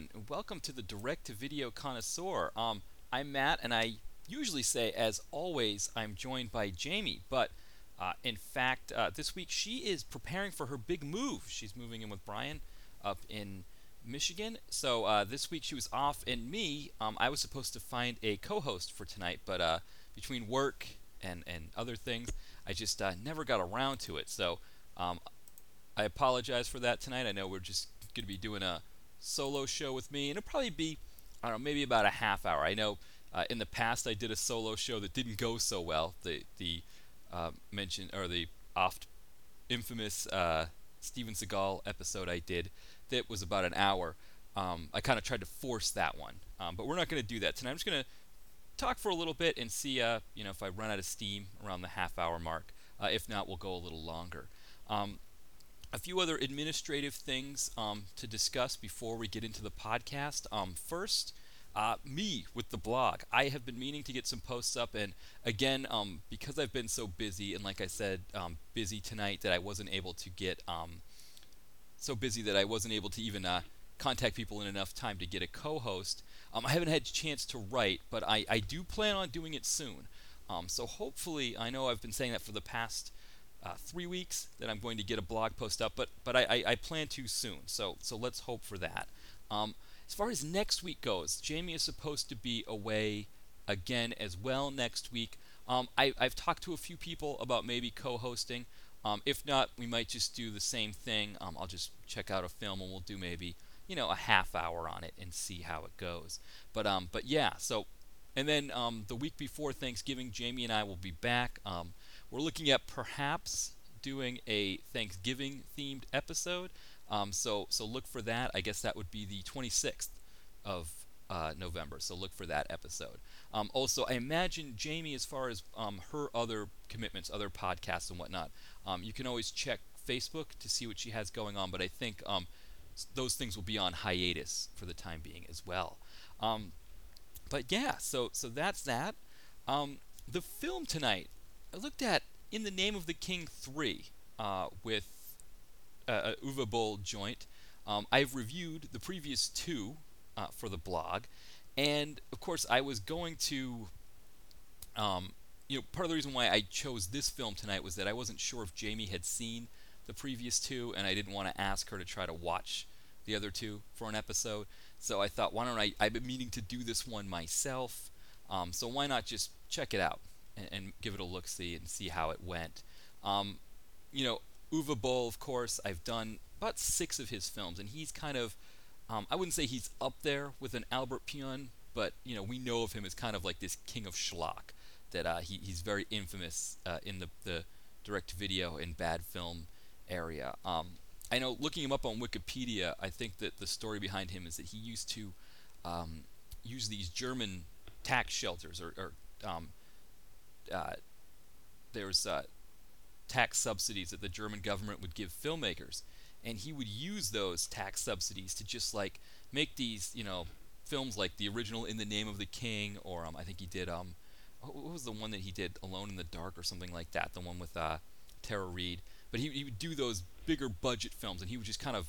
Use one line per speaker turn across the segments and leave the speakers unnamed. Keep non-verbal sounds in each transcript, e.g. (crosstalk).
Everyone. Welcome to the Direct to Video Connoisseur. Um, I'm Matt, and I usually say, as always, I'm joined by Jamie. But uh, in fact, uh, this week she is preparing for her big move. She's moving in with Brian up in Michigan. So uh, this week she was off, and me, um, I was supposed to find a co-host for tonight, but uh, between work and and other things, I just uh, never got around to it. So um, I apologize for that tonight. I know we're just going to be doing a solo show with me, and it'll probably be, I don't know, maybe about a half hour. I know uh, in the past I did a solo show that didn't go so well. The the uh, mentioned or the oft infamous uh, Steven Seagal episode I did that was about an hour. Um, I kind of tried to force that one, um, but we're not going to do that tonight. I'm just going to talk for a little bit and see, uh, you know, if I run out of steam around the half hour mark. Uh, if not, we'll go a little longer. Um, a few other administrative things um, to discuss before we get into the podcast. Um, first, uh, me with the blog. I have been meaning to get some posts up, and again, um, because I've been so busy, and like I said, um, busy tonight, that I wasn't able to get um, so busy that I wasn't able to even uh, contact people in enough time to get a co-host. Um, I haven't had a chance to write, but I, I do plan on doing it soon. So hopefully, I know I've been saying that for the past uh, three weeks that I'm going to get a blog post up, but but I, I, I plan to soon. So so let's hope for that. Um, as far as next week goes, Jamie is supposed to be away again as well next week. Um, I, I've talked to a few people about maybe co-hosting. Um, if not, we might just do the same thing. Um, I'll just check out a film and we'll do maybe you know a half hour on it and see how it goes. But um but yeah, so and then um, the week before Thanksgiving, Jamie and I will be back. Um, we're looking at perhaps doing a Thanksgiving themed episode. Um, so so look for that. I guess that would be the 26th of uh, November. So look for that episode. Um, also, I imagine Jamie, as far as um, her other commitments, other podcasts and whatnot, um, you can always check Facebook to see what she has going on. But I think um, those things will be on hiatus for the time being as well. Um, but yeah, so so that's that. The film tonight, I looked at In the Name of the King three uh, with uh, a Uwe joint. Um, I've reviewed the previous two uh, for the blog, and of course I was going to. Um, you know, part of the reason why I chose this film tonight was that I wasn't sure if Jamie had seen the previous two, and I didn't want to ask her to try to watch the other two for an episode. So I thought, why don't I? I've been meaning to do this one myself, um, so why not just check it out and, and give it a look, see, and see how it went. Um, you know, Uwe Boll, of course, I've done about six of his films, and he's kind of, um, I wouldn't say he's up there with an Albert Pyun, but you know, we know of him as kind of like this king of schlock. That uh, he, he's very infamous uh, in the the direct-to-video and bad film area. Um, I know, looking him up on Wikipedia, I think that the story behind him is that he used to um, use these German tax shelters, or, or um, uh, was uh, tax subsidies that the German government would give filmmakers, and he would use those tax subsidies to just like make these, you know, films like the original In the Name of the King, or um, I think he did um, what was the one that he did Alone in the Dark or something like that, the one with uh, Tara Reid. But he, he would do those bigger budget films, and he would just kind of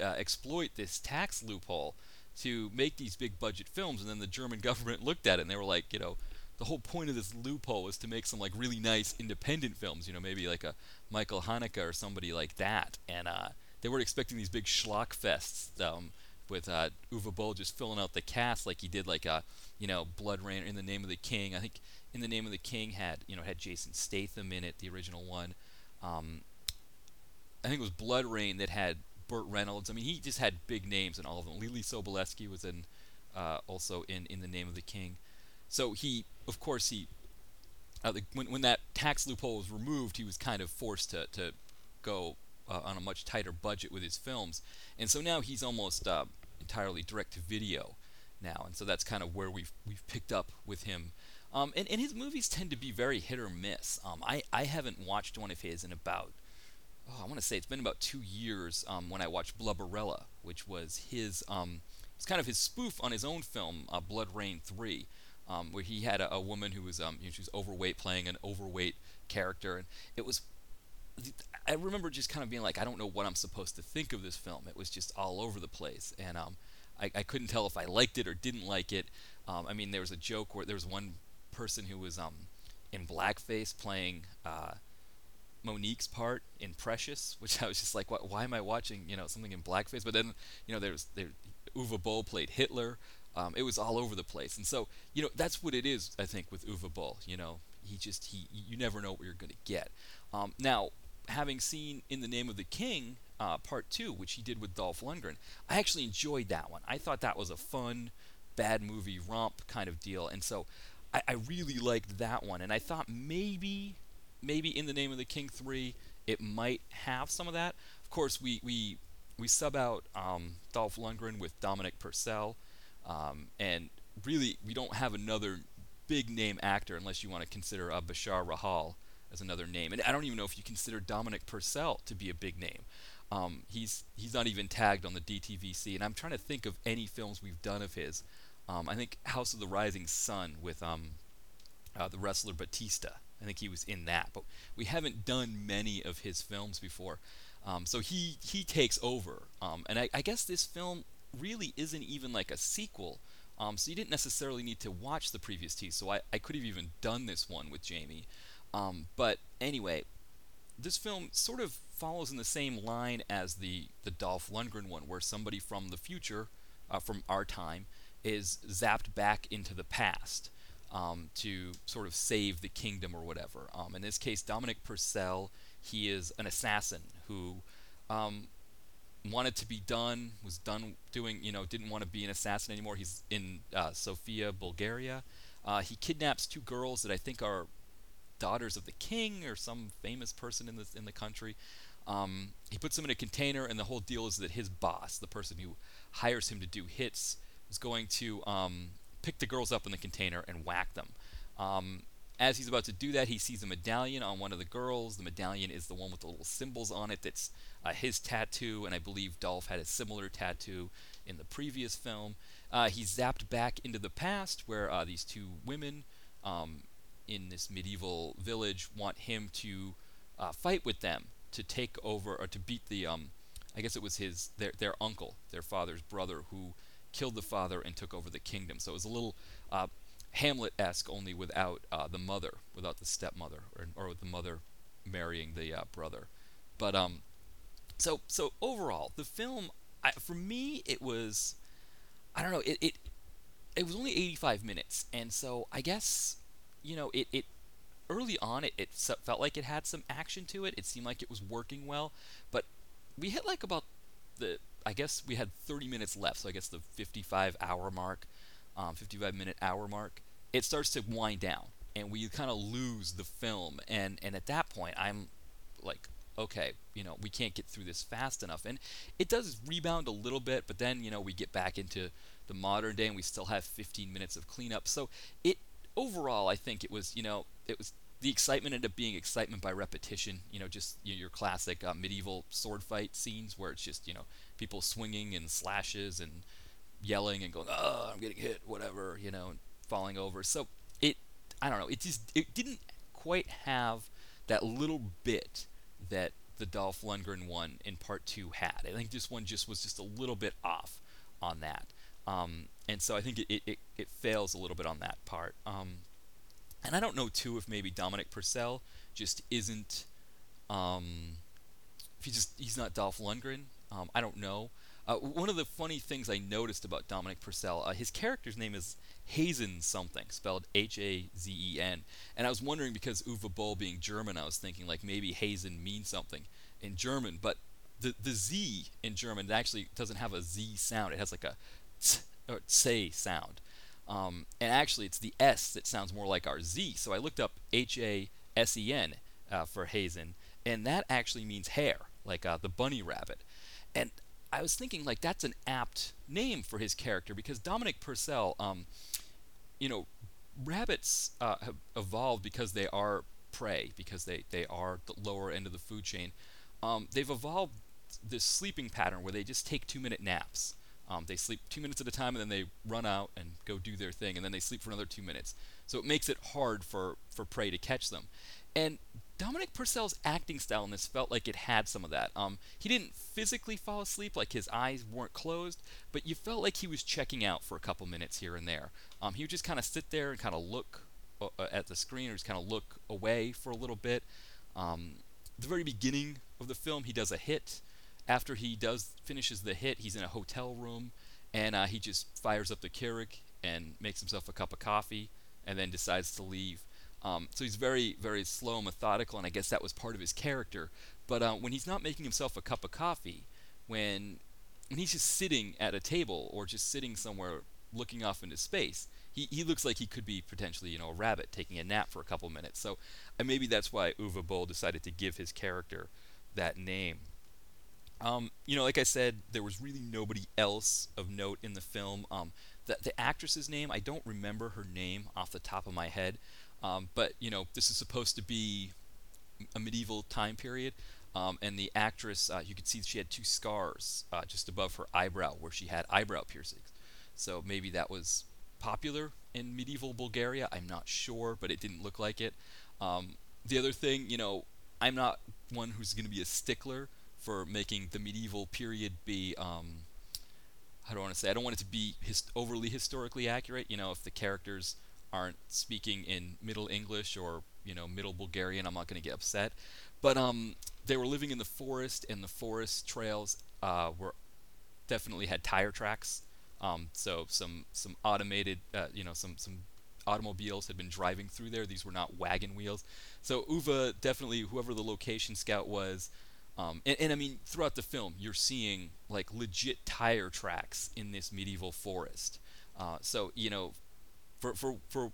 uh, exploit this tax loophole to make these big budget films. And then the German (laughs) government looked at it and they were like, you know, the whole point of this loophole is to make some like really nice independent films, you know, maybe like a Michael Haneke or somebody like that. And uh, they weren't expecting these big schlock fests um, with uh, Uwe Boll just filling out the cast like he did, like uh, you know, Blood Rain in the Name of the King. I think in the Name of the King had you know had Jason Statham in it, the original one. Um, I think it was Blood Rain that had Burt Reynolds. I mean, he just had big names in all of them. Leelee Sobolewski was in uh, also in in the Name of the King. So he, of course, he uh, when when that tax loophole was removed, he was kind of forced to to go uh, on a much tighter budget with his films, and so now he's almost uh, entirely direct to video now, and so that's kind of where we've we've picked up with him. Um, and, and his movies tend to be very hit or miss. Um, I, I haven't watched one of his in about oh, I want to say it's been about two years um, when I watched Blubberella, which was his um, it's kind of his spoof on his own film uh, Blood Rain Three, um, where he had a, a woman who was um, you know, she was overweight playing an overweight character, and it was I remember just kind of being like I don't know what I'm supposed to think of this film. It was just all over the place, and um, I, I couldn't tell if I liked it or didn't like it. Um, I mean, there was a joke where there was one person who was um, in blackface playing. Uh, Mo'Nique's part in Precious, which (laughs) I was just like, why, why, am I watching, you know, something in blackface? But then, you know, there's there, Uwe Boll played Hitler. Um, it was all over the place, and so you know that's what it is. I think with Uva Boll, you know, he just he you never know what you're going to get. Um, now, having seen In the Name of the King, uh, Part Two, which he did with Dolph Lundgren, I actually enjoyed that one. I thought that was a fun, bad movie romp kind of deal, and so I, I really liked that one. And I thought maybe maybe in the name of the King three, it might have some of that. Of course, we we we sub out um, Dolph Lundgren with Dominic Purcell, um, and really we don't have another big name actor unless you want to consider uh, Bashar Rahal as another name. And I don't even know if you consider Dominic Purcell to be a big name. Um, he's he's not even tagged on the DTVC, and I'm trying to think of any films we've done of his. Um, I think House of the Rising Sun with um, uh, the wrestler Batista I think he was in that, but we haven't done many of his films before. Um, so he he takes over, um, and I, I, guess this film really isn't even like a sequel. Um, so you didn't necessarily need to watch the previous two. So I, I could have even done this one with Jamie. Um, but anyway, this film sort of follows in the same line as the the Dolph Lundgren one, where somebody from the future, uh, from our time, is zapped back into the past um, to sort of save the kingdom or whatever. Um, in this case, Dominic Purcell, he is an assassin who um, wanted to be done, was done doing, you know, didn't want to be an assassin anymore. He's in uh, Sofia, Bulgaria. Uh, he kidnaps two girls that I think are daughters of the king or some famous person in the in the country. Um, he puts them in a container, and the whole deal is that his boss, the person who hires him to do hits, is going to um, pick the girls up in the container and whack them. Um, as he's about to do that, he sees a medallion on one of the girls. The medallion is the one with the little symbols on it that's uh, his tattoo, and I believe Dolph had a similar tattoo in the previous film. Uh, he's zapped back into the past where uh, these two women um, in this medieval village want him to uh, fight with them to take over or to beat the. Um, I guess it was his their their uncle, their father's brother, who killed the father and took over the kingdom. So it was a little uh, Hamlet-esque, only without uh, the mother, without the stepmother, or, or with the mother marrying the uh, brother. But um, so so overall, the film, I, for me, it was, I don't know, it, it it was only 85 minutes, and so I guess you know it it early on it, it felt like it had some action to it. It seemed like it was working well, but we hit like about the I guess we had 30 minutes left, so I guess the 55 hour mark, um, 55 minute hour mark, it starts to wind down, and we kind of lose the film. And and at that point, I'm like, okay, you know, we can't get through this fast enough. And it does rebound a little bit, but then you know we get back into the modern day, and we still have 15 minutes of cleanup. So it overall, I think it was you know it was the excitement ended up being excitement by repetition. You know, just you know, your classic uh, medieval sword fight scenes where it's just you know people swinging and slashes and yelling and going, "Oh, I'm getting hit," whatever, you know, and falling over. So it, I don't know, it just it didn't quite have that little bit that the Dolph Lundgren one in part two had. I think this one just was just a little bit off on that. Um, and so I think it, it, it, fails a little bit on that part. Um, and I don't know too if maybe Dominic Purcell just isn't, um, if he just he's not Dolph Lundgren. Um, I don't know. Uh, one of the funny things I noticed about Dominic Purcell, uh, his character's name is Hazen something, spelled H-A-Z-E-N, and I was wondering because Uwe Boll being German, I was thinking like maybe Hazen means something in German, but the the Z in German actually doesn't have a Z sound. It has like a t or say sound, um, and actually it's the S that sounds more like our Z. So I looked up H-A-S-E-N uh, for Hazen, and that actually means hare, like uh, the bunny rabbit. And I was thinking like that's an apt name for his character because Dominic Purcell, um, you know, rabbits uh, have evolved because they are prey, because they, they are the lower end of the food chain. Um, they've evolved this sleeping pattern where they just take two minute naps. Um, they sleep two minutes at a time and then they run out and go do their thing and then they sleep for another two minutes. So it makes it hard for, for prey to catch them. And Dominic Purcell's acting style in this felt like it had some of that. Um, he didn't physically fall asleep, like his eyes weren't closed, but you felt like he was checking out for a couple minutes here and there. Um, he would just kind of sit there and kind of look uh, uh, at the screen or just kind of look away for a little bit. Um, the very beginning of the film, he does a hit. After he does finishes the hit, he's in a hotel room and uh, he just fires up the Keurig and makes himself a cup of coffee and then decides to leave. Um, so he's very, very slow methodical, and I guess that was part of his character. But uh, when he's not making himself a cup of coffee, when when he's just sitting at a table or just sitting somewhere looking off into space, he, he looks like he could be potentially, you know, a rabbit taking a nap for a couple minutes. So uh, maybe that's why Uwe Boll decided to give his character that name. Um, you know, like I said, there was really nobody else of note in the film. Um, the, the actress's name, I don't remember her name off the top of my head. Um, but you know, this is supposed to be a medieval time period, um, and the actress, uh, you could see she had two scars uh, just above her eyebrow where she had eyebrow piercings. So maybe that was popular in medieval Bulgaria. I'm not sure, but it didn't look like it. Um, the other thing, you know, I'm not one who's going to be a stickler for making the medieval period be. Um, I want to say? I don't want it to be overly historically accurate. You know, if the characters aren't speaking in Middle English or you know Middle Bulgarian, I'm not going to get upset. But um, they were living in the forest, and the forest trails uh, were definitely had tire tracks. Um, so some some automated, uh, you know, some some automobiles had been driving through there. These were not wagon wheels. So Uva definitely, whoever the location scout was, um, and, and, I mean throughout the film, you're seeing like legit tire tracks in this medieval forest. Uh, so you know, for for for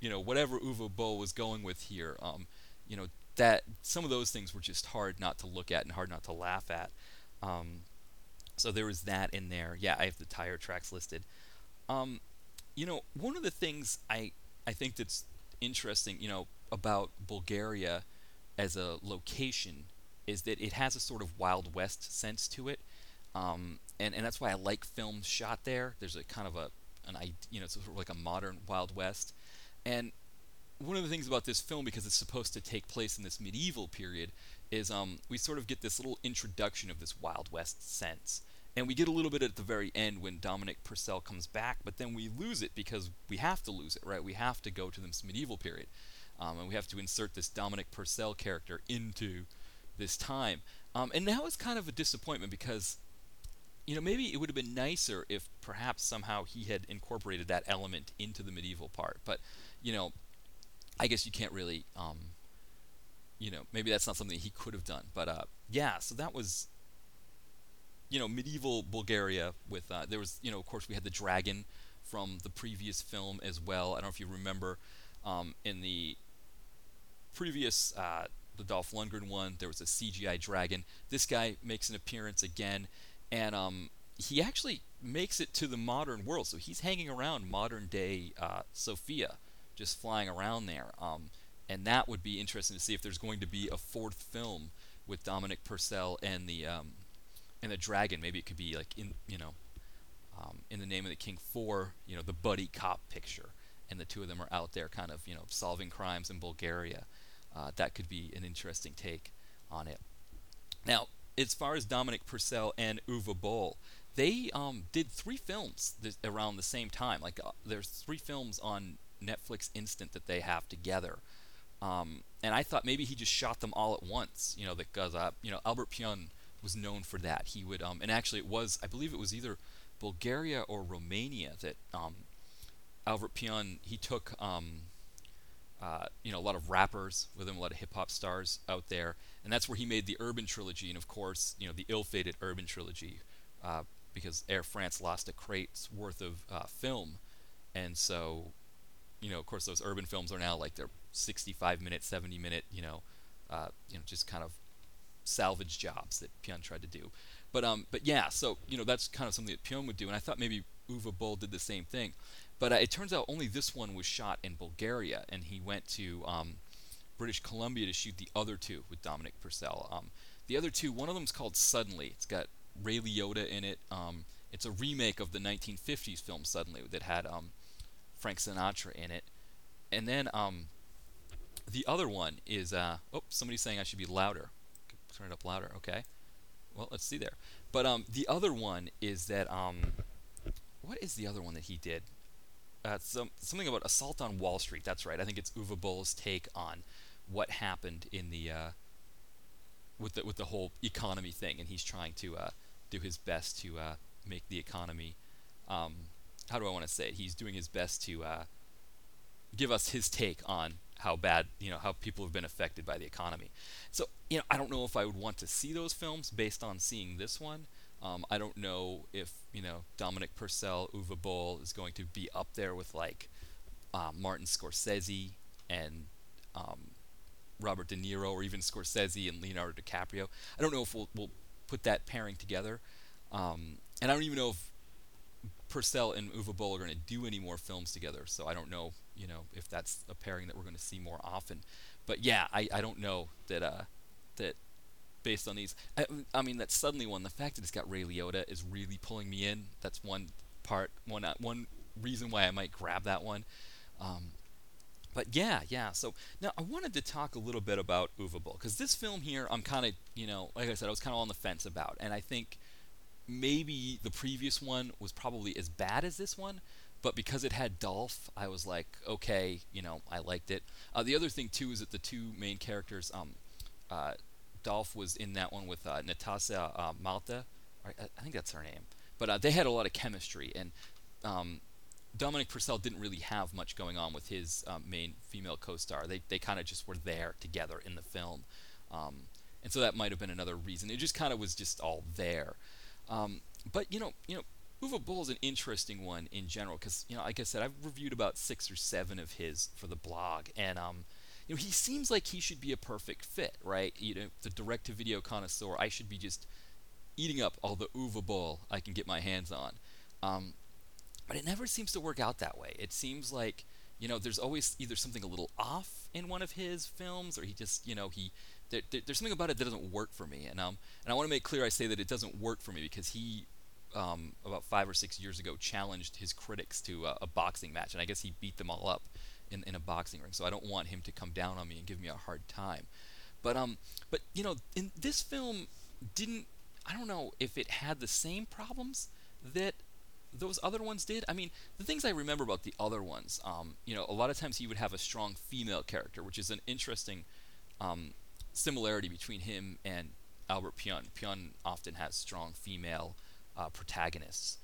you know whatever Uwe Boll was going with here. Um, you know that some of those things were just hard not to look at and hard not to laugh at. Um, so there was that in there. Yeah, I have the tire tracks listed. Um, you know, one of the things I I think that's interesting, you know, about Bulgaria as a location is that it has a sort of Wild West sense to it. Um, and, and that's why I like films shot there. There's a kind of a an you know sort of like a modern Wild West. And one of the things about this film, because it's supposed to take place in this medieval period, is um, we sort of get this little introduction of this Wild West sense. And we get a little bit at the very end when Dominic Purcell comes back, but then we lose it because we have to lose it, right? We have to go to this medieval period. Um, and we have to insert this Dominic Purcell character into this time. Um, and now it's kind of a disappointment because you know, maybe it would have been nicer if perhaps somehow he had incorporated that element into the medieval part. But, you know, I guess you can't really, um, you know, maybe that's not something he could have done. But uh, yeah, so that was, you know, medieval Bulgaria with uh, there was, you know, of course we had the dragon from the previous film as well. I don't know if you remember um, in the previous uh, the Dolph Lundgren one, there was a CGI dragon. This guy makes an appearance again and um, he actually makes it to the modern world. So he's hanging around modern day uh, Sofia, just flying around there. Um, and that would be interesting to see if there's going to be a fourth film with Dominic Purcell and the um, and the dragon. Maybe it could be like in you know um, in the name of the king four, you know, the buddy cop picture, and the two of them are out there kind of you know solving crimes in Bulgaria. Uh, that could be an interesting take on it. Now, as far as Dominic Purcell and Uwe Boll, they um, did three films th- around the same time. Like uh, there's three films on Netflix Instant that they have together. Um, and I thought maybe he just shot them all at once, you know, because uh, you know Albert Pyun was known for that. He would, um, and actually it was, I believe it was either Bulgaria or Romania that um, Albert Pyun he took, um, uh, you know, a lot of rappers with him, a lot of hip hop stars out there, and that's where he made the Urban trilogy, and of course, you know, the ill-fated Urban trilogy, uh, because Air France lost a crate's worth of uh, film, and so, you know, of course, those urban films are now like they're 65 minute, 70 minute, you know, uh, you know, just kind of salvage jobs that Pyun tried to do. But um, but yeah, so you know that's kind of something that Pyun would do, and I thought maybe Uwe Boll did the same thing. But uh, it turns out only this one was shot in Bulgaria, and he went to um, British Columbia to shoot the other two with Dominic Purcell. Um, the other two, one of them is called Suddenly. It's got Ray Liotta in it. Um, it's a remake of the 1950s film Suddenly that had um, Frank Sinatra in it. And then um, the other one is uh, oh somebody's saying I should be louder. Turn it up louder. Okay. Well, let's see there. But um, the other one is that what is the other one that he did? Uh, some something about assault on Wall Street. That's right. I think it's Uwe Boll's take on what happened in the uh, with the with the whole economy thing, and he's trying to uh, do his best to uh, make the economy. Um, how do I want to say it? He's doing his best to uh, give us his take on how bad you know how people have been affected by the economy. So you know I don't know if I would want to see those films based on seeing this one. Um, I don't know if you know Dominic Purcell, Uwe Boll is going to be up there with like uh, Martin Scorsese and um, Robert De Niro, or even Scorsese and Leonardo DiCaprio. I don't know if we'll, we'll put that pairing together, um, and I don't even know if Purcell and Uwe Boll are going to do any more films together. So I don't know, you know, if that's a pairing that we're going to see more often. But yeah, I, I don't know that uh, that based on these. I, I, mean, that's suddenly one. The fact that it's got Ray Liotta is really pulling me in. That's one part, one uh, one reason why I might grab that one. Um, but yeah, yeah. So now I wanted to talk a little bit about Uwe Boll because this film here, I'm kind of, you know, like I said, I was kind of on the fence about, and I think maybe the previous one was probably as bad as this one, but because it had Dolph, I was like, okay, you know, I liked it. Uh, the other thing too is that the two main characters, um, uh, Dolph was in that one with uh, Natasha uh, Malthe, I, I, think that's her name, but uh, they had a lot of chemistry, and um, Dominic Purcell didn't really have much going on with his um, main female co-star. They they kind of just were there together in the film, um, and so that might have been another reason. It just kind of was just all there. Um, but you know, you know, Uwe Boll is an interesting one in general because you know, like I said, I've reviewed about six or seven of his for the blog, and um, you know, he seems like he should be a perfect fit, right? You know, the direct-to-video connoisseur. I should be just eating up all the Uwe Boll I can get my hands on. Um, but it never seems to work out that way. It seems like you know, there's always either something a little off in one of his films, or he just, you know, he there, there, there's something about it that doesn't work for me, and um, and I want to make clear I say that it doesn't work for me because he, um, about five or six years ago, challenged his critics to a, a boxing match, and I guess he beat them all up in, in a boxing ring. So I don't want him to come down on me and give me a hard time. But um, but you know, in this film, didn't I don't know if it had the same problems that those other ones did. I mean, the things I remember about the other ones, um, you know, a lot of times he would have a strong female character, which is an interesting um, similarity between him and Albert Pyun. Pyun often has strong female uh, protagonists.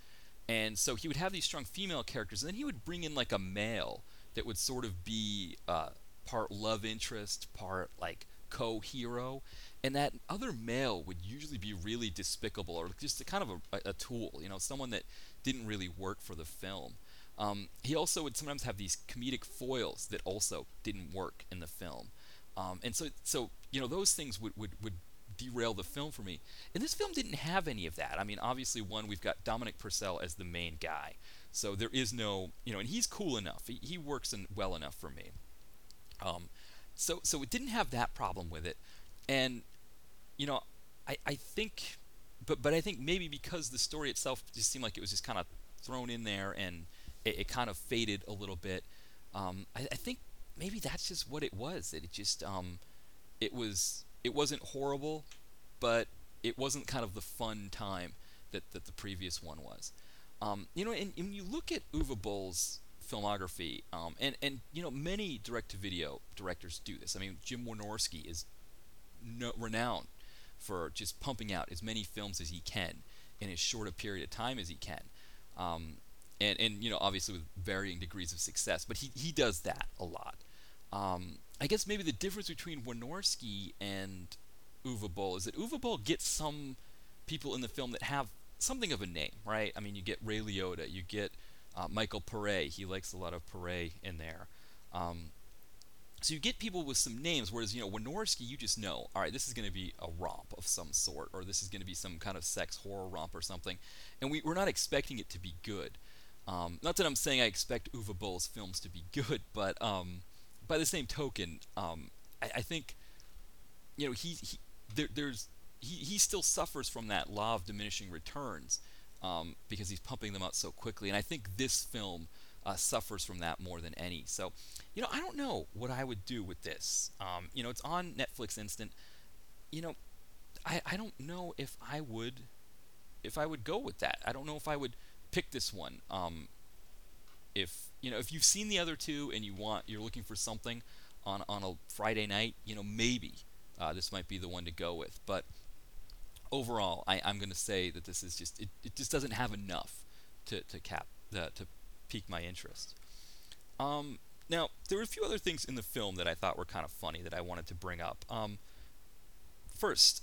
And so he would have these strong female characters, and then he would bring in like a male that would sort of be uh, part love interest, part like co hero. And that other male would usually be really despicable or just a kind of a, a tool, you know, someone that didn't really work for the film. Um, he also would sometimes have these comedic foils that also didn't work in the film. Um, and so, so you know, those things would, would, would derail the film for me. And this film didn't have any of that. I mean, obviously, one, we've got Dominic Purcell as the main guy. So there is no, you know, and he's cool enough. He, he works in well enough for me. Um, so so it didn't have that problem with it, and you know, I I think, but but I think maybe because the story itself just seemed like it was just kind of thrown in there and it, it kind of faded a little bit. Um, I, I think maybe that's just what it was. That it just um, it was it wasn't horrible, but it wasn't kind of the fun time that, that the previous one was. Um, you know, and, and, when you look at Uwe Boll's filmography, um, and and you know many direct-to-video directors do this. I mean, Jim Wynorski is no, renowned for just pumping out as many films as he can in as short a period of time as he can. Um, and, and you know obviously with varying degrees of success, but he, he does that a lot. Um, I guess maybe the difference between Wynorski and Uwe Boll is that Uwe Boll gets some people in the film that have something of a name, right? I mean, you get Ray Liotta, you get uh, Michael Paré. He likes a lot of Paré in there. Um, so you get people with some names, whereas you know Wynorski, you just know, all right, this is going to be a romp of some sort, or this is going to be some kind of sex horror romp or something, and we, we're not expecting it to be good. Um, not that I'm saying I expect Uwe Boll's films to be (laughs) good, but um, by the same token, um, I, I, think you know he, he there, there's he, he still suffers from that law of diminishing returns um, because he's pumping them out so quickly, and I think this film uh, suffers from that more than any. So, you know, I don't know what I would do with this. Um, you know, it's on Netflix Instant. You know, I, I don't know if I would if I would go with that. I don't know if I would pick this one. Um, if you know if you've seen the other two and you want you're looking for something on on a Friday night, you know maybe uh, this might be the one to go with. But overall, I, am going to say that this is just it, it just doesn't have enough to to cap the, to pique my interest. Um, now there were a few other things in the film that I thought were kind of funny that I wanted to bring up. Um, first,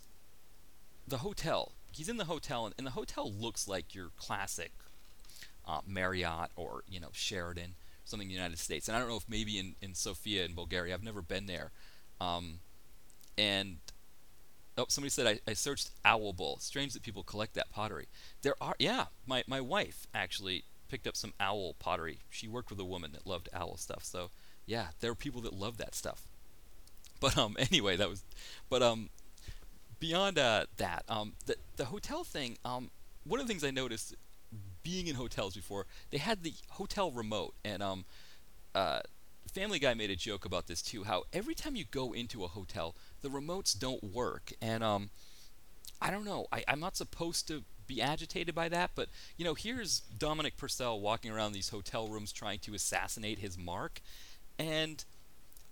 the hotel. He's in the hotel, and, and the hotel looks like your classic uh, Marriott or you know Sheraton, something in the United States. And I don't know if maybe in, in Sofia in Bulgaria. I've never been there. Um, and oh, somebody said I, I searched owl bowl. Strange that people collect that pottery. There are yeah. My my wife actually picked up some owl pottery. She worked with a woman that loved owl stuff. So yeah, there are people that love that stuff. But um (laughs) anyway, that was but um beyond uh, that um the the hotel thing um one of the things I noticed being in hotels before, they had the hotel remote, and um, uh, Family Guy made a joke about this too. How every time you go into a hotel, the remotes don't work, and um, I don't know. I, I'm not supposed to be agitated by that, but you know, here's Dominic Purcell walking around these hotel rooms trying to assassinate his mark, and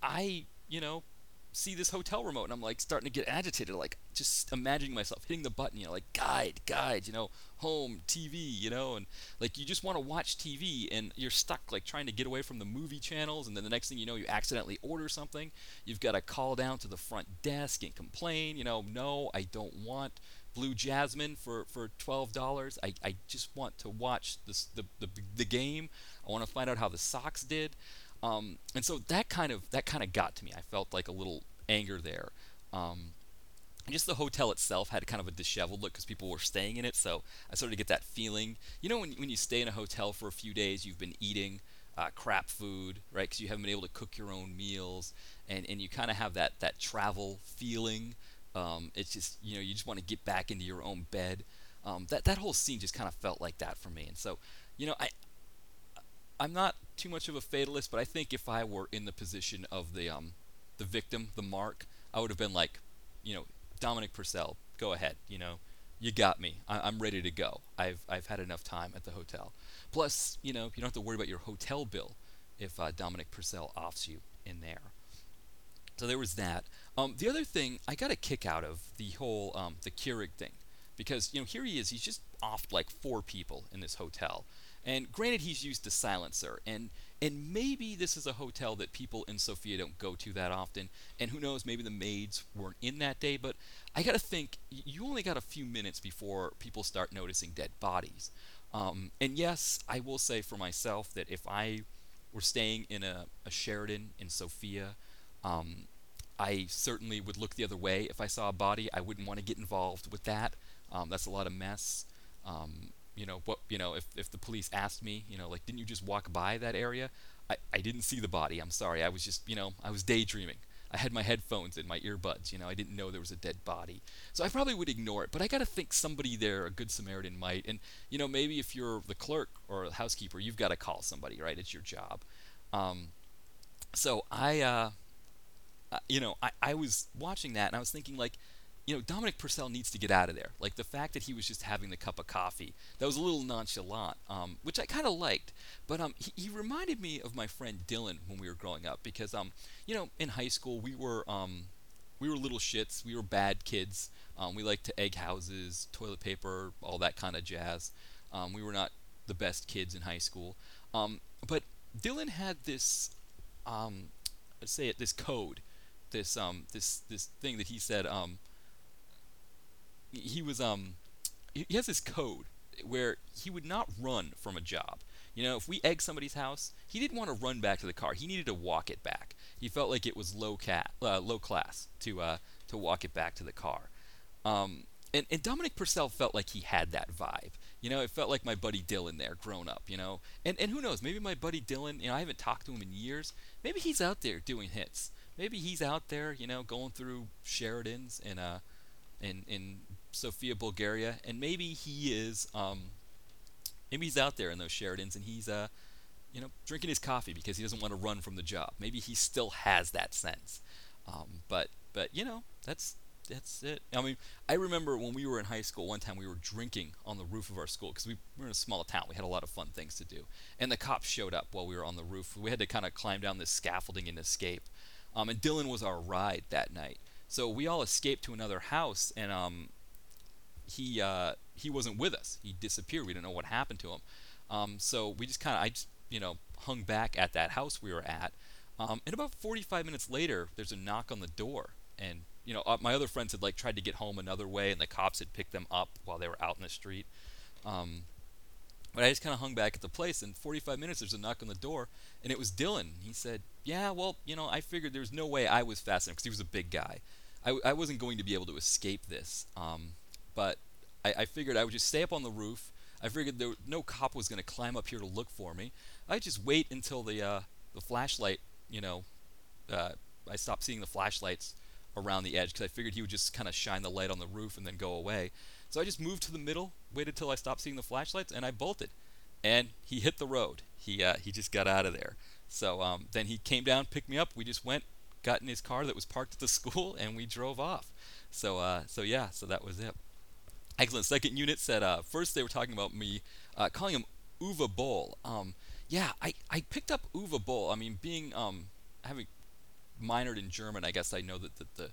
I, you know, see this hotel remote and I'm like starting to get agitated, like just imagining myself hitting the button, you know, like guide, guide, you know, home, TV, you know, and like you just want to watch TV and you're stuck like trying to get away from the movie channels and then the next thing you know you accidentally order something. You've got to call down to the front desk and complain, you know, no, I don't want Blue Jasmine for, for twelve dollars. I, I just want to watch this the, the the game. I want to find out how the Sox did. Um, and so that kind of that kind of got to me. I felt like a little anger there. Um, just the hotel itself had kind of a disheveled look because people were staying in it, so I started to get that feeling. You know, when when you stay in a hotel for a few days, you've been eating uh, crap food, right? Because you haven't been able to cook your own meals, and and you kind of have that that travel feeling. Um, it's just you know you just want to get back into your own bed. Um, that that whole scene just kind of felt like that for me, and so you know I I'm not too much of a fatalist, but I think if I were in the position of the um, the victim, the mark, I would have been like, you know, Dominic Purcell, go ahead, you know, you got me. I- am ready to go. I've I've had enough time at the hotel. Plus, you know, you don't have to worry about your hotel bill if uh, Dominic Purcell offs you in there. So there was that. Um, the other thing I got a kick out of the whole um, the Keurig thing, because you know here he is. He's just offed like four people in this hotel, and granted, he's used a silencer, and and maybe this is a hotel that people in Sofia don't go to that often, and who knows, maybe the maids weren't in that day. But I got to think you only got a few minutes before people start noticing dead bodies. Um, and yes, I will say for myself that if I were staying in a, a Sheraton in Sofia, um, I certainly would look the other way if I saw a body. I wouldn't want to get involved with that. Um, that's a lot of mess. Um, you know what you know if, if the police asked me you know like didn't you just walk by that area I, I didn't see the body i'm sorry i was just you know i was daydreaming I had my headphones in my earbuds. You know, I didn't know there was a dead body, so I probably would ignore it. But I got to think somebody there, a good Samaritan, might. And you know, maybe if you're the clerk or the housekeeper, you've got to call somebody, right? It's your job. Um, so I, uh, you know, I, I was watching that and I was thinking like, you know, Dominic Purcell needs to get out of there. Like the fact that he was just having the cup of coffee, that was a little nonchalant, um, which I kind of liked. But um, he, he, reminded me of my friend Dylan when we were growing up because, um, you know, in high school we were um, we were little shits, we were bad kids. Um, we liked to egg houses, toilet paper, all that kind of jazz. Um, we were not the best kids in high school. Um, but Dylan had this, um, let's say it, this code, this um, this this thing that he said. He was um he has this code where he would not run from a job. You know, if we egg somebody's house, he didn't want to run back to the car. He needed to walk it back. He felt like it was low cat, uh, low class to uh, to walk it back to the car. Um, and, and Dominic Purcell felt like he had that vibe. You know, it felt like my buddy Dylan there, grown up. You know, and and who knows? Maybe my buddy Dylan. You know, I haven't talked to him in years. Maybe he's out there doing hits. Maybe he's out there, you know, going through Sheratons and uh, and in Sofia, Bulgaria, and maybe he is um, maybe he's out there in those Sheratons and he's uh, you know drinking his coffee because he doesn't want to run from the job. Maybe he still has that sense, um, but but you know that's that's it. I mean, I remember when we were in high school, one time we were drinking on the roof of our school because we were in a small town. We had a lot of fun things to do. And the cops showed up while we were on the roof. We had to kind of climb down this scaffolding and escape. Um, and Dylan was our ride that night. So we all escaped to another house, and um, he uh, he wasn't with us. He disappeared. We didn't know what happened to him. Um, so we just kind of I just you know hung back at that house we were at. Um, and about 45 minutes later, there's a knock on the door, and you know uh, my other friends had like tried to get home another way, and the cops had picked them up while they were out in the street. Um, but I just kind of hung back at the place, and 45 minutes there's a knock on the door, and it was Dylan. He said, "Yeah, well, you know, I figured there's no way I was fast enough because he was a big guy. I, I wasn't going to be able to escape this. Um, but I, I figured I would just stay up on the roof. I figured there no cop was going to climb up here to look for me. I just wait until the uh, the flashlight, you know, uh, I stopped seeing the flashlights around the edge because I figured he would just kind of shine the light on the roof and then go away. So I just moved to the middle, waited till I stopped seeing the flashlights, and I bolted. And he hit the road. He uh, he just got out of there. So um, then he came down, picked me up. We just went, got in his car that was parked at the (laughs) school, and we drove off. So uh, so yeah, so that was it. Excellent. Second unit said uh, first they were talking about me uh, calling him Uva Boll. Um, yeah, I, I picked up Uva Boll. I mean, being um, having minored in German, I guess I know that, that the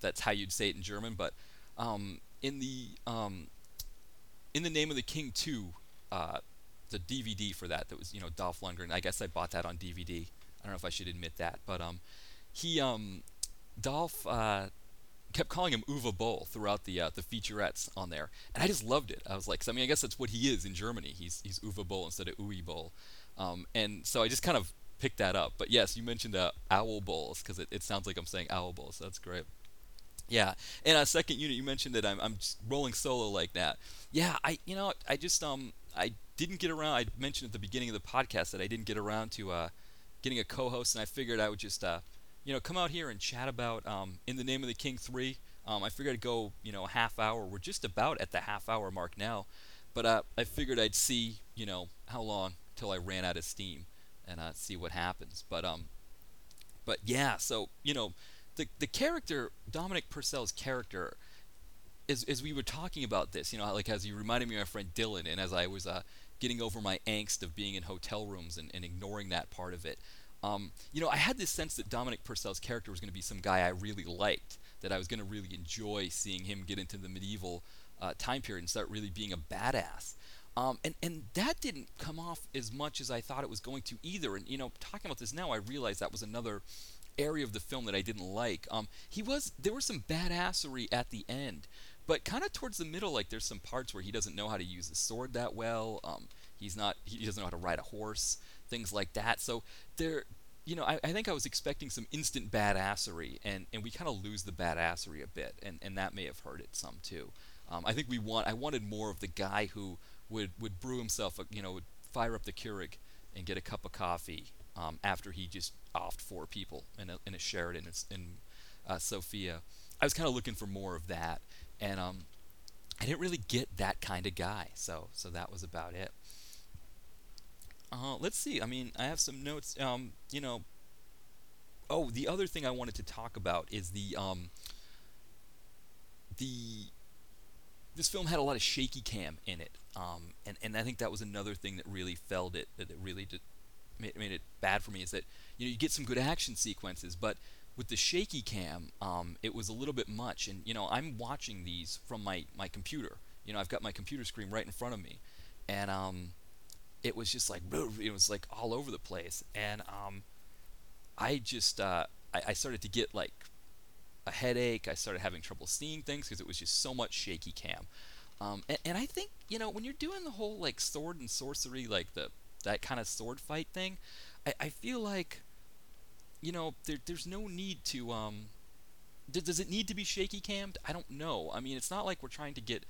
that's how you'd say it in German. But um, in the um, in the name of the King two, uh, the DVD for that that was you know Dolph Lundgren. I guess I bought that on DVD. I don't know if I should admit that, but um, he um, Dolph uh, kept calling him Uwe Boll throughout the uh, the featurettes on there, and I just loved it. I was like, I mean, I guess that's what he is in Germany. He's he's Uwe Boll instead of Uwe Boll, um, and so I just kind of picked that up. But yes, you mentioned uh, owl bowls because it, it sounds like I'm saying owl bowls. So that's great. Yeah, and a uh, second unit, you mentioned that I'm I'm rolling solo like that. Yeah, I you know I just um I didn't get around. I mentioned at the beginning of the podcast that I didn't get around to uh, getting a co-host, and I figured I would just uh, you know, come out here and chat about um, In the Name of the King 3. Um, I figured I'd go, you know, a half hour. We're just about at the half hour mark now. But uh, I figured I'd see, you know, how long till I ran out of steam and uh, see what happens. But um, but yeah, so you know, the the character Dominic Purcell's character, as as we were talking about this, you know, like as you reminded me of my friend Dylan, and as I was uh, getting over my angst of being in hotel rooms and, and ignoring that part of it, um, you know, I had this sense that Dominic Purcell's character was going to be some guy I really liked, that I was going to really enjoy seeing him get into the medieval uh, time period and start really being a badass. Um, and and that didn't come off as much as I thought it was going to either. And you know, talking about this now, I realize that was another area of the film that I didn't like. Um, he was there was some badassery at the end, but kind of towards the middle, like there's some parts where he doesn't know how to use the sword that well. Um, he's not he doesn't know how to ride a horse things like that. So there, you know, I, I think I was expecting some instant badassery, and, and we kind of lose the badassery a bit, and, and that may have hurt it some too. Um, I think we want I wanted more of the guy who would, would brew himself, a, you know, would fire up the Keurig and get a cup of coffee um, after he just offed four people in a, in a Sheraton in, uh, Sofia. I was kind of looking for more of that, and um, I didn't really get that kind of guy. So so that was about it. Uh, let's see. I mean, I have some notes. Um, you know. Oh, the other thing I wanted to talk about is the um, the this film had a lot of shaky cam in it, um, and and I think that was another thing that really felled it. That really did, made, made it bad for me is that you know you get some good action sequences, but with the shaky cam, um, it was a little bit much. And you know I'm watching these from my my computer. You know I've got my computer screen right in front of me, and um, it was just like it was like all over the place, and um, I just uh, I, I started to get like a headache. I started having trouble seeing things because it was just so much shaky cam. Um, and, and, I think you know when you're doing the whole like sword and sorcery, like the that kind of sword fight thing, I, I feel like you know there, there's no need to um, does, does it need to be shaky cammed? I don't know. I mean, it's not like we're trying to get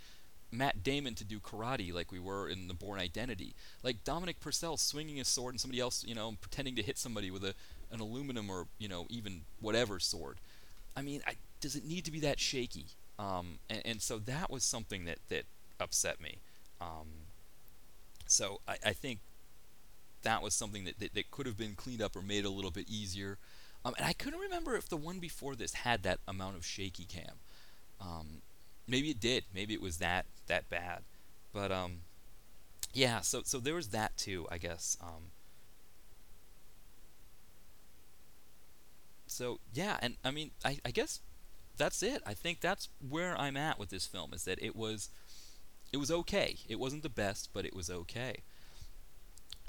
Matt Damon to do karate like we were in the Bourne Identity. Like Dominic Purcell swinging a sword and somebody else, you know, pretending to hit somebody with a an aluminum or you know even whatever sword. I mean, I, does it need to be that shaky? Um, and, and, so that was something that, that upset me. Um, so I, I, think that was something that, that, that, could have been cleaned up or made a little bit easier. Um, and I couldn't remember if the one before this had that amount of shaky cam. Um, maybe it did. Maybe it was that that bad. But um, yeah. So so there was that too. I guess. Um, so yeah, and I mean, I, I guess that's it. I think that's where I'm at with this film is that it was it was okay. It wasn't the best, but it was okay.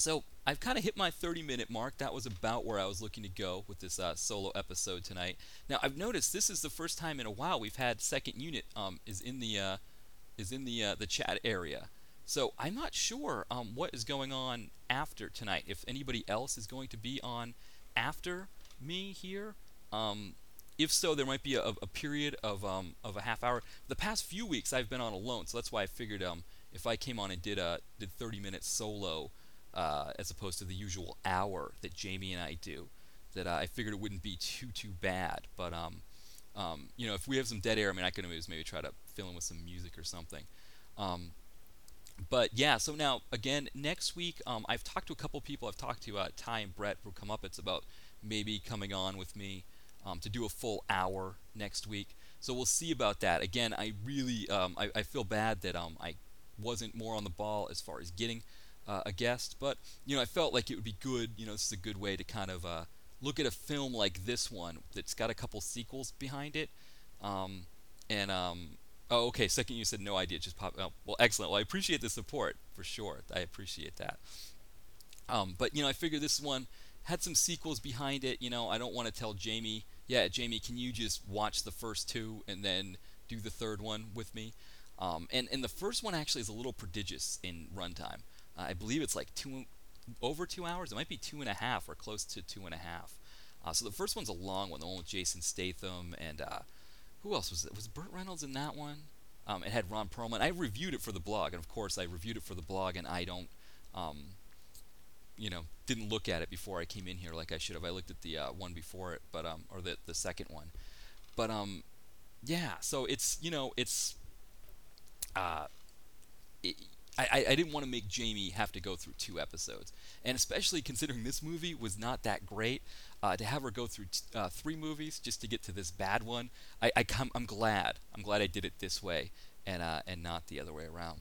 So I've kind of hit my 30 minute mark. That was about where I was looking to go with this uh, solo episode tonight. Now I've noticed this is the first time in a while we've had second unit um, is in the uh, is in the uh, the chat area. So I'm not sure um, what is going on after tonight. If anybody else is going to be on after me here. Um, if so, there might be a, a period of um, of a half hour. The past few weeks, I've been on alone, so that's why I figured um, if I came on and did a did 30 minutes solo, uh, as opposed to the usual hour that Jamie and I do, that uh, I figured it wouldn't be too too bad. But um, um, you know, if we have some dead air, I mean, I could always maybe try to fill in with some music or something. Um, but yeah, so now again, next week, um, I've talked to a couple people. I've talked to uh, Ty and Brett who come up. It's about maybe coming on with me um, to do a full hour next week. So we'll see about that. Again, I really um, I, I, feel bad that um, I wasn't more on the ball as far as getting uh, a guest, but you know I felt like it would be good. You know, this is a good way to kind of uh, look at a film like this one that's got a couple sequels behind it. Um, and um, oh, okay. Second, you said no idea. Just pop. Oh, well, excellent. Well, I appreciate the support for sure. I appreciate that. Um, but you know, I figure this one had some sequels behind it. You know, I don't want to tell Jamie, yeah, Jamie, can you just watch the first two and then do the third one with me? Um, and and the first one actually is a little prodigious in runtime. Uh, I believe it's like two over two hours. It might be two and a half or close to two and a half. Uh, so the first one's a long one, the one with Jason Statham and uh, who else was it? Was Burt Reynolds in that one? Um, it had Ron Perlman. I reviewed it for the blog, and of course I reviewed it for the blog, and I don't um, you know didn't look at it before I came in here like I should have. I looked at the uh, one before it, but um or the the second one, but um yeah. So it's you know it's uh it, I, I didn't want to make Jamie have to go through two episodes, and especially considering this movie was not that great, uh, to have her go through t- uh, three movies just to get to this bad one, I, I am glad I'm glad I did it this way and uh, and not the other way around.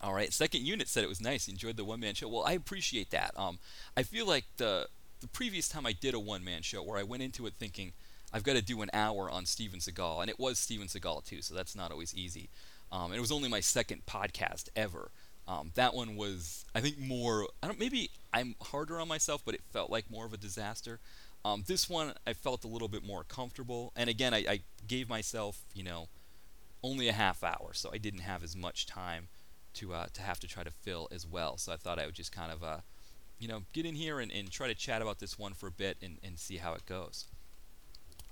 All right, second unit said it was nice. Enjoyed the one man show. Well, I appreciate that. Um, I feel like the the previous time I did a one man show where I went into it thinking I've got to do an hour on Steven Seagal, and it was Steven Seagal too, so that's not always easy. Um, and it was only my second podcast ever. Um, that one was, I think, more. I don't. Maybe I'm harder on myself, but it felt like more of a disaster. Um, this one, I felt a little bit more comfortable, and again, I, I gave myself, you know, only a half hour, so I didn't have as much time to uh, to have to try to fill as well. So I thought I would just kind of uh, you know get in here and, and try to chat about this one for a bit and, and see how it goes.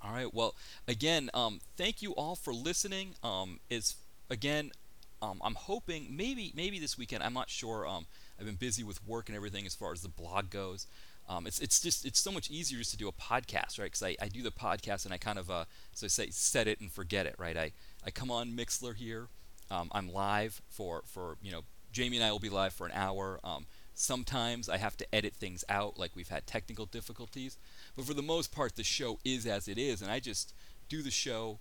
All right. Well, again, um, thank you all for listening. Um, is again, um, I'm hoping maybe maybe this weekend. I'm not sure. Um, I've been busy with work and everything as far as the blog goes. Um, it's it's just it's so much easier just to do a podcast, right? Because I, I do the podcast and I kind of uh, so I say set it and forget it, right? I, I come on Mixlr here, um, I'm live for for you know Jamie and I will be live for an hour. Um, sometimes I have to edit things out, like we've had technical difficulties, but for the most part the show is as it is, and I just do the show,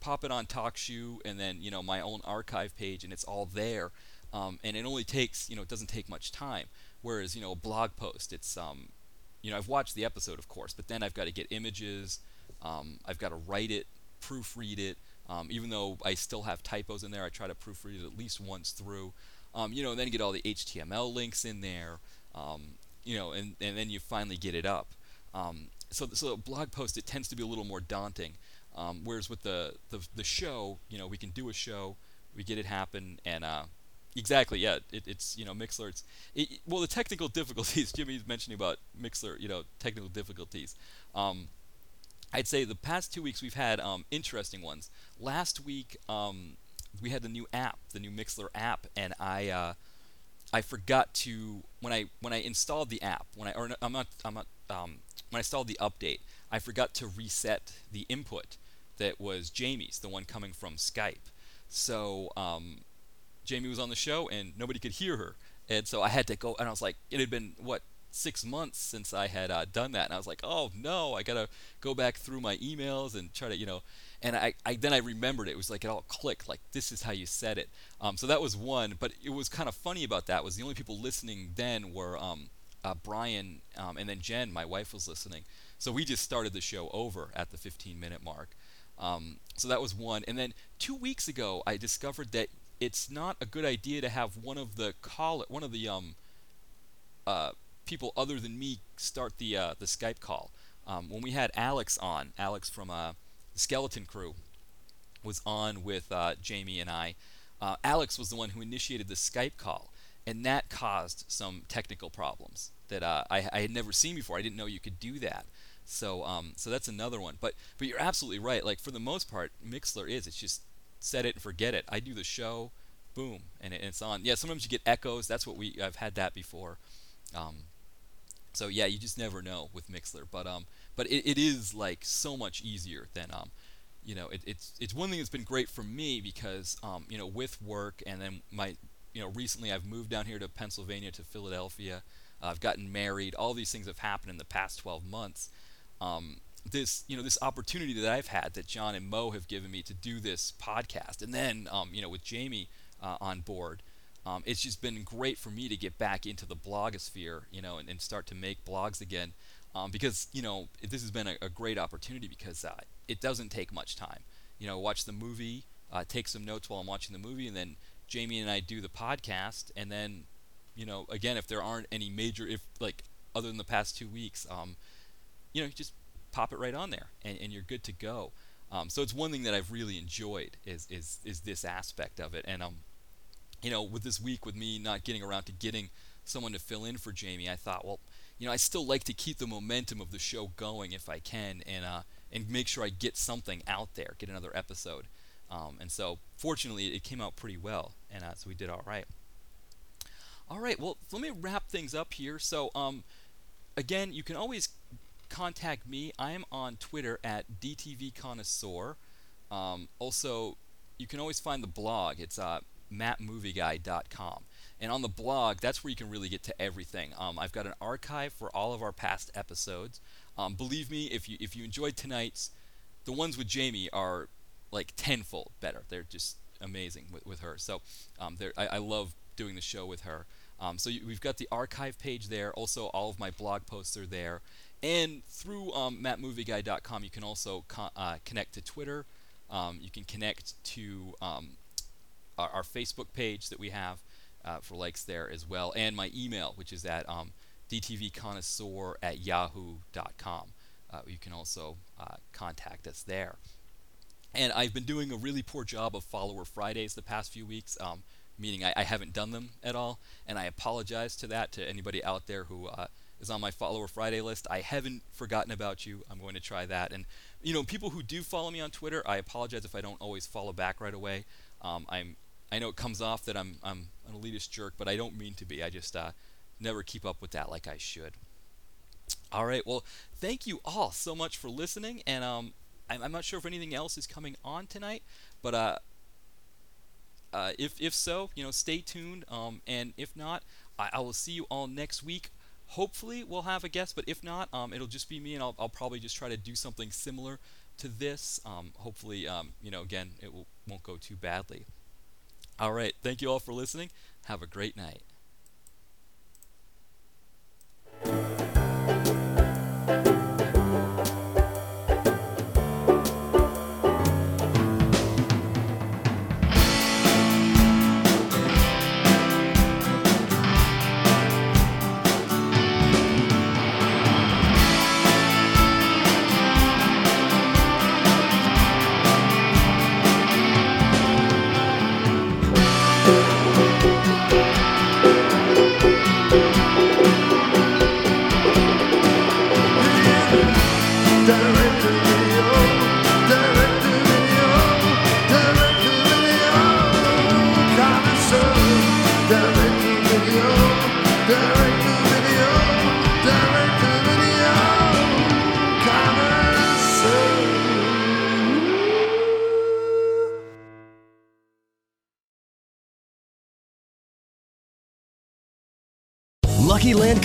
pop it on TalkShoe, and then you know my own archive page, and it's all there. Um, and it only takes you know it doesn't take much time. Whereas you know a blog post, it's um, you know I've watched the episode of course, but then I've got to get images, um, I've got to write it, proofread it. Um, even though I still have typos in there, I try to proofread it at least once through. Um, you know, then get all the HTML links in there. Um, you know, and, and then you finally get it up. So, so a blog post it tends to be a little more daunting. Um, whereas with the, the the show, you know, we can do a show, we get it happen, and uh, exactly, yeah, it, it's you know Mixlr. It's it, well the technical (laughs) difficulties. Jimmy's mentioning about Mixlr, you know, technical difficulties. Um, I'd say the past two weeks we've had um, interesting ones. Last week um, we had the new app, the new Mixlr app, and I uh, I forgot to when I when I installed the app when I or no, I'm not I'm not um, when I installed the update I forgot to reset the input that was Jamie's, the one coming from Skype. So um, Jamie was on the show and nobody could hear her, and so I had to go. And I was like, it had been what six months since I had uh, done that, and I was like, oh no, I gotta go back through my emails and try to, you know. And I, I then I remembered it. it was like it all clicked. Like this is how you said it. Um, so that was one. But it was kind of funny about that was the only people listening then were um, uh, Brian um, and then Jen, my wife, was listening. So we just started the show over at the 15 minute mark. Um, so that was one. And then two weeks ago, I discovered that it's not a good idea to have one of the call one of the um, uh, people other than me start the uh, the Skype call. Um, when we had Alex on, Alex from uh, Skeleton Crew was on with uh, Jamie and I. Uh, Alex was the one who initiated the Skype call, and that caused some technical problems that uh, I, I, had never seen before. I didn't know you could do that. So um, so that's another one. But but you're absolutely right. Like for the most part, Mixlr is it's just set it and forget it. I do the show, boom, and, it, and it's on. Yeah, sometimes you get echoes. That's what we I've had that before. Um, so yeah, you just never know with Mixlr. But um, but it, it is like so much easier than um, you know, it, it's it's one thing that's been great for me because um, you know, with work and then my you know, recently I've moved down here to Pennsylvania to Philadelphia. Uh, I've gotten married. All these things have happened in the past 12 months. Um, this you know this opportunity that I've had that John and Mo have given me to do this podcast, and then um, you know with Jamie uh, on board, um, it's just been great for me to get back into the blogosphere, you know, and, and start to make blogs again, um, because you know this has been a, a great opportunity because uh, it doesn't take much time. You know, watch the movie, uh, take some notes while I'm watching the movie, and then Jamie and I do the podcast, and then you know again if there aren't any major if like other than the past two weeks, um, you know, you just pop it right on there, and, and you're good to go. Um, so it's one thing that I've really enjoyed is is is this aspect of it, and um, you know, with this week with me not getting around to getting someone to fill in for Jamie, I thought, well, you know, I still like to keep the momentum of the show going if I can, and uh, and make sure I get something out there, get another episode. Um, and so, fortunately, it came out pretty well, and uh, so we did all right. All right, well, let me wrap things up here. So, um, again, you can always contact me. I am on Twitter at dtvconnoisseur. Um, also, you can always find the blog. It's uh, mattmovieguy.com. And on the blog, that's where you can really get to everything. Um, I've got an archive for all of our past episodes. Um, believe me, if you if you enjoyed tonight's, the ones with Jamie are like tenfold better. They're just amazing with, with her. So um, I, I love doing the show with her. Um, so you, we've got the archive page there. Also, all of my blog posts are there. And through um, mattmovieguy.com, you can also uh, connect to Twitter. Um, you can connect to um, our, our, Facebook page that we have uh, for likes there as well, and my email, which is at um, dtvconnoisseur at yahoo.com. Uh, you can also uh, contact us there. And I've been doing a really poor job of follower Fridays the past few weeks, um, meaning I, I, haven't done them at all, and I apologize to that to anybody out there who uh, is on my follower Friday list. I haven't forgotten about you. I'm going to try that. And you know, people who do follow me on Twitter, I apologize if I don't always follow back right away. Um, I'm I know it comes off that I'm I'm an elitist jerk, but I don't mean to be. I just uh, never keep up with that like I should. All right. Well, thank you all so much for listening, and um, I'm, I'm not sure if anything else is coming on tonight, but uh, uh, if if so, you know, stay tuned. Um, and if not, I, I will see you all next week. Hopefully, we'll have a guest, but if not, um, it'll just be me, and I'll, I'll probably just try to do something similar to this. Um, hopefully, um, you know, again, it will, won't go too badly. All right. Thank you all for listening. Have a great night.